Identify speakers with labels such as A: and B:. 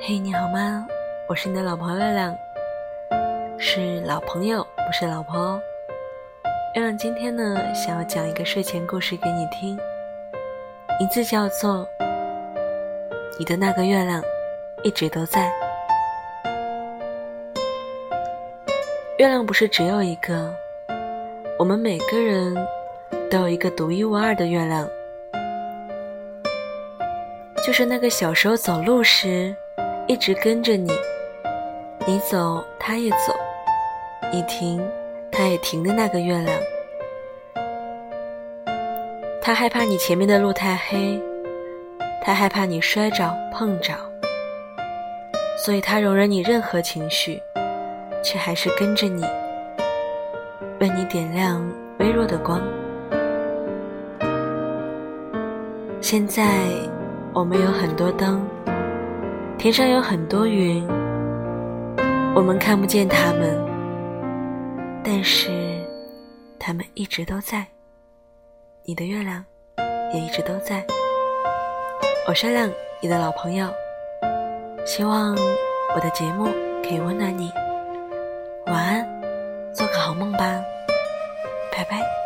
A: 嘿，你好吗？我是你的老婆月亮，是老朋友，不是老婆哦。月亮今天呢，想要讲一个睡前故事给你听，名字叫做《你的那个月亮一直都在》。月亮不是只有一个，我们每个人都有一个独一无二的月亮，就是那个小时候走路时。一直跟着你，你走它也走，你停它也停的那个月亮。它害怕你前面的路太黑，它害怕你摔着碰着，所以它容忍你任何情绪，却还是跟着你，为你点亮微弱的光。现在我们有很多灯。天上有很多云，我们看不见它们，但是它们一直都在。你的月亮也一直都在。我是亮，你的老朋友。希望我的节目可以温暖你。晚安，做个好梦吧，拜拜。